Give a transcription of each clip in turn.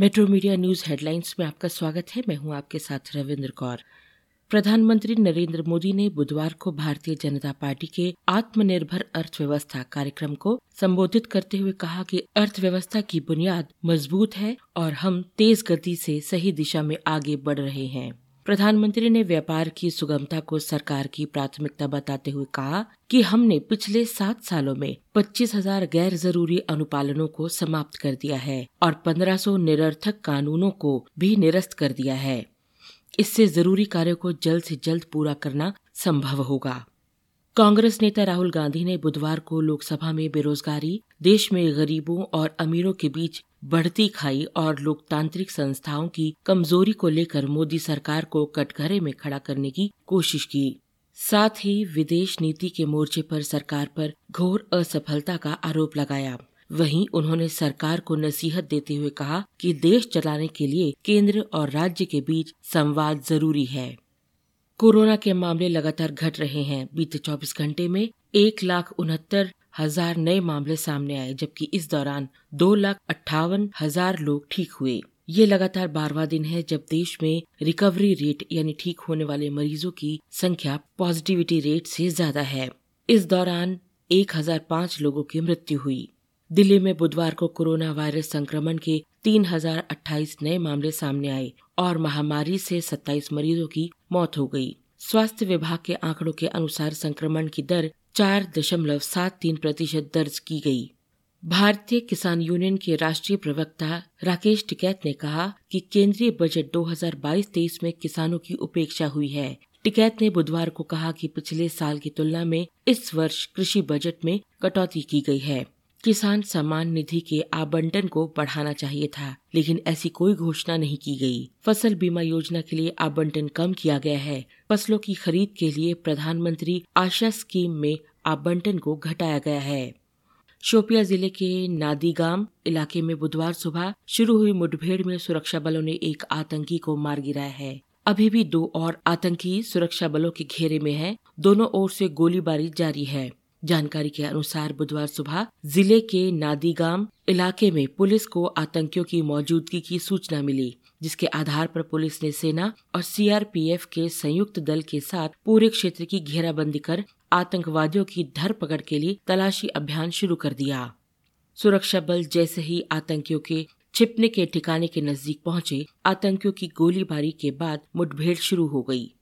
Metro media news headlines में आपका स्वागत है। मैं हूँ आपके साथ रविंद्र कौर। प्रधानमंत्री नरेंद्र मोदी ने बुधवार को भारतीय जनता पार्टी के आत्मनिर्भर अर्थव्यवस्था कार्यक्रम को संबोधित करते हुए कहा कि अर्थव्यवस्था की बुनियाद मज़बूत है और हम तेज गति से सही दिशा में आगे बढ़ रहे हैं। प्रधानमंत्री ने व्यापार की सुगमता को सरकार की प्राथमिकता बताते हुए कहा कि हमने पिछले सात सालों में पच्चीस हज़ार गैर ज़रूरी अनुपालनों को समाप्त कर दिया है और 1500 निरर्थक कानूनों को भी निरस्त कर दिया है। इससे ज़रूरी कार्यों को जल्द से जल्द पूरा करना संभव होगा। कांग्रेस नेता राहुल गांधी ने बुधवार को लोकसभा में बेरोजगारी, देश में गरीबों और अमीरों के बीच बढ़ती खाई और लोकतांत्रिक संस्थाओं की कमज़ोरी को लेकर मोदी सरकार को कटघरे में खड़ा करने की कोशिश की। साथ ही विदेश नीति के मोर्चे पर सरकार पर घोर असफलता का आरोप लगाया। वहीं उन्होंने सरकार को नसीहत देते हुए कहा कि देश चलाने के लिए केंद्र और राज्य के बीच संवाद ज़रूरी है। कोरोना के मामले लगातार घट रहे हैं। बीते 24 घंटे में एक लाख उनहत्तर हज़ार नए मामले सामने आए, जबकि इस दौरान दो लाख अट्ठावन हज़ार लोग ठीक हुए। ये लगातार बारवा दिन है जब देश में रिकवरी रेट, यानी ठीक होने वाले मरीजों की संख्या पॉजिटिविटी रेट से ज़्यादा है। इस दौरान एक हज़ार पाँच लोगों की मृत्यु हुई। दिल्ली में बुधवार को कोरोना वायरस संक्रमण के तीन हज़ार अट्ठाईस नए मामले सामने आए और महामारी से सत्ताईस मरीजों की मौत हो गई। स्वास्थ्य विभाग के आंकड़ों के अनुसार संक्रमण की दर चार दशमलव सात तीन प्रतिशत दर्ज की गई। भारतीय किसान यूनियन के राष्ट्रीय प्रवक्ता राकेश टिकैत ने कहा कि केंद्रीय बजट 2022-23 में किसानों की उपेक्षा हुई है। टिकैत ने बुधवार को कहा कि पिछले साल की तुलना में इस वर्ष कृषि बजट में कटौती की गई है। किसान सम्मान निधि के आवंटन को बढ़ाना चाहिए था, लेकिन ऐसी कोई घोषणा नहीं की गई। फ़सल बीमा योजना के लिए आवंटन कम किया गया है फ़सलों की खरीद के लिए प्रधानमंत्री आशा स्कीम में आवंटन को घटाया गया है शोपिया ज़िले के नादीगाम इलाके में बुधवार सुबह शुरू हुई मुठभेड़ में सुरक्षा बलों ने एक आतंकी को मार गिराया है अभी भी दो और आतंकी सुरक्षा बलों के घेरे में हैं। दोनों ओर से गोलीबारी जारी है जानकारी के अनुसार बुधवार सुबह ज़िले के नादीगाम इलाके में पुलिस को आतंकियों की मौजूदगी की सूचना मिली, जिसके आधार पर पुलिस ने सेना और सीआरपीएफ के संयुक्त दल के साथ पूरे क्षेत्र की घेराबंदी कर आतंकवादियों की धरपकड़ के लिए तलाशी अभियान शुरू कर दिया। सुरक्षा बल जैसे ही आतंकियों के छिपने के ठिकाने के नज़दीक पहुँचे, आतंकियों की गोलीबारी के बाद मुठभेड़ शुरू हो गई।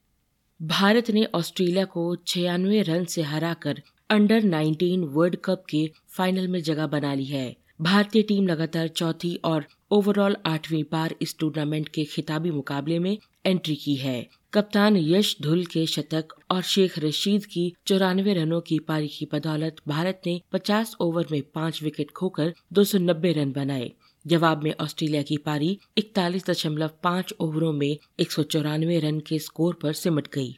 भारत ने ऑस्ट्रेलिया को छियानवे रन से हराकर अंडर 19 वर्ल्ड कप के फाइनल में जगह बना ली है। भारतीय टीम लगातार चौथी और ओवरऑल आठवीं बार इस टूर्नामेंट के खिताबी मुकाबले में एंट्री की है। कप्तान यश धुल के शतक और शेख रशीद की चौरानवे रनों की पारी की बदौलत भारत ने 50 ओवर में पाँच विकेट खोकर 290 रन बनाए। जवाब में ऑस्ट्रेलिया की पारी इकतालीस दशमलव पाँच ओवरों में एक सौ चौरानवे रन के स्कोर पर सिमट गई।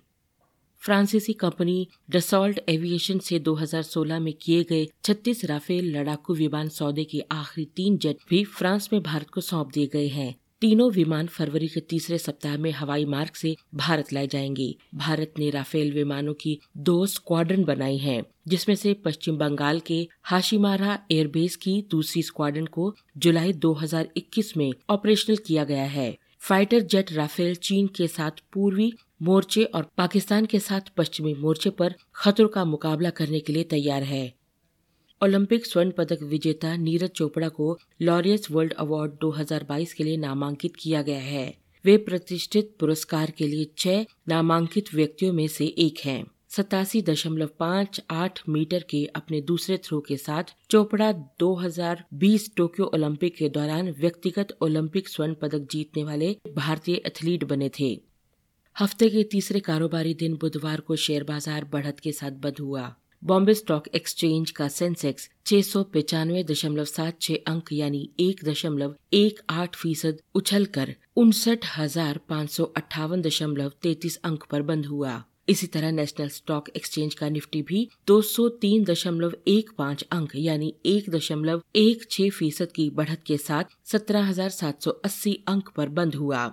फ्रांसीसी कंपनी डसॉल्ट एविएशन से 2016 में किए गए 36 राफेल लड़ाकू विमान सौदे के आखिरी तीन जेट भी फ्रांस में भारत को सौंप दिए गए हैं। तीनों विमान फरवरी के तीसरे सप्ताह में हवाई मार्ग से भारत लाए जाएँगे। भारत ने राफेल विमानों की दो स्क्वाड्रन बनाई हैं, जिसमें से पश्चिम बंगाल के हाशिमारा एयरबेस की दूसरी स्क्वाड्रन को जुलाई 2021 में ऑपरेशनल किया गया है। फाइटर जेट राफेल चीन के साथ पूर्वी मोर्चे और पाकिस्तान के साथ पश्चिमी मोर्चे पर खतरों का मुकाबला करने के लिए तैयार है। ओलंपिक स्वर्ण पदक विजेता नीरज चोपड़ा को लॉरियस वर्ल्ड अवार्ड 2022 के लिए नामांकित किया गया है। वे प्रतिष्ठित पुरस्कार के लिए छह नामांकित व्यक्तियों में से एक हैं। सतासी दशमलव पाँच आठ मीटर के अपने दूसरे थ्रो के साथ चोपड़ा 2020 टोक्यो ओलंपिक के दौरान व्यक्तिगत ओलंपिक स्वर्ण पदक जीतने वाले भारतीय एथलीट बने थे। हफ़्ते के तीसरे कारोबारी दिन बुधवार को शेयर बाज़ार बढ़त के साथ बंद हुआ। बॉम्बे स्टॉक एक्सचेंज का सेंसेक्स छह सौ पचानवे दशमलव सात छह अंक यानी एक दशमलव एक आठ फ़ीसद उछल कर उनसठ हज़ार पाँच सौ अट्ठावन दशमलव तैतीस अंक पर बंद हुआ। इसी तरह नेशनल स्टॉक एक्सचेंज का निफ्टी भी दो सौ तीन दशमलव एक पाँच अंक यानी एक दशमलव एक छह फ़ीसद की बढ़त के साथ सत्रह हज़ार सात सौ अस्सी अंक पर बंद हुआ।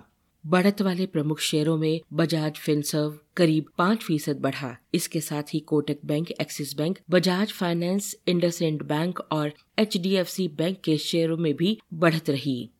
बढ़त वाले प्रमुख शेयरों में बजाज फिनसर्व करीब पाँच फ़ीसद बढ़ा। इसके साथ ही Kotak bank, Axis bank, Bajaj finance IndusInd bank और एचडीएफसी बैंक के शेयरों में भी बढ़त रही।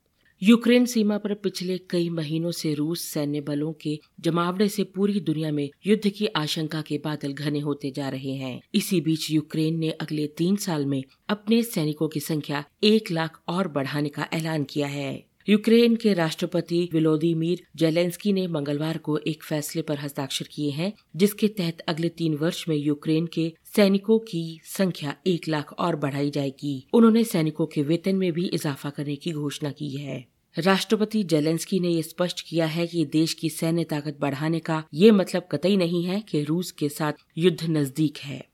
यूक्रेन सीमा पर पिछले कई महीनों से रूस सैन्य बलों के जमावड़े से पूरी दुनिया में युद्ध की आशंका के बादल घने होते जा रहे हैं। इसी बीच यूक्रेन ने अगले तीन साल में अपने सैनिकों की संख्या एक लाख और बढ़ाने का ऐलान किया है। यूक्रेन के राष्ट्रपति विलोदीमीर जेलेंस्की ने मंगलवार को एक फैसले पर हस्ताक्षर किए हैं, जिसके तहत अगले तीन वर्ष में यूक्रेन के सैनिकों की संख्या एक लाख और बढ़ाई जाएगी। उन्होंने सैनिकों के वेतन में भी इजाफा करने की घोषणा की है। राष्ट्रपति जेलेंस्की ने ये स्पष्ट किया है कि देश की सैन्य ताकत बढ़ाने का ये मतलब कतई नहीं है कि रूस के साथ युद्ध नज़दीक है।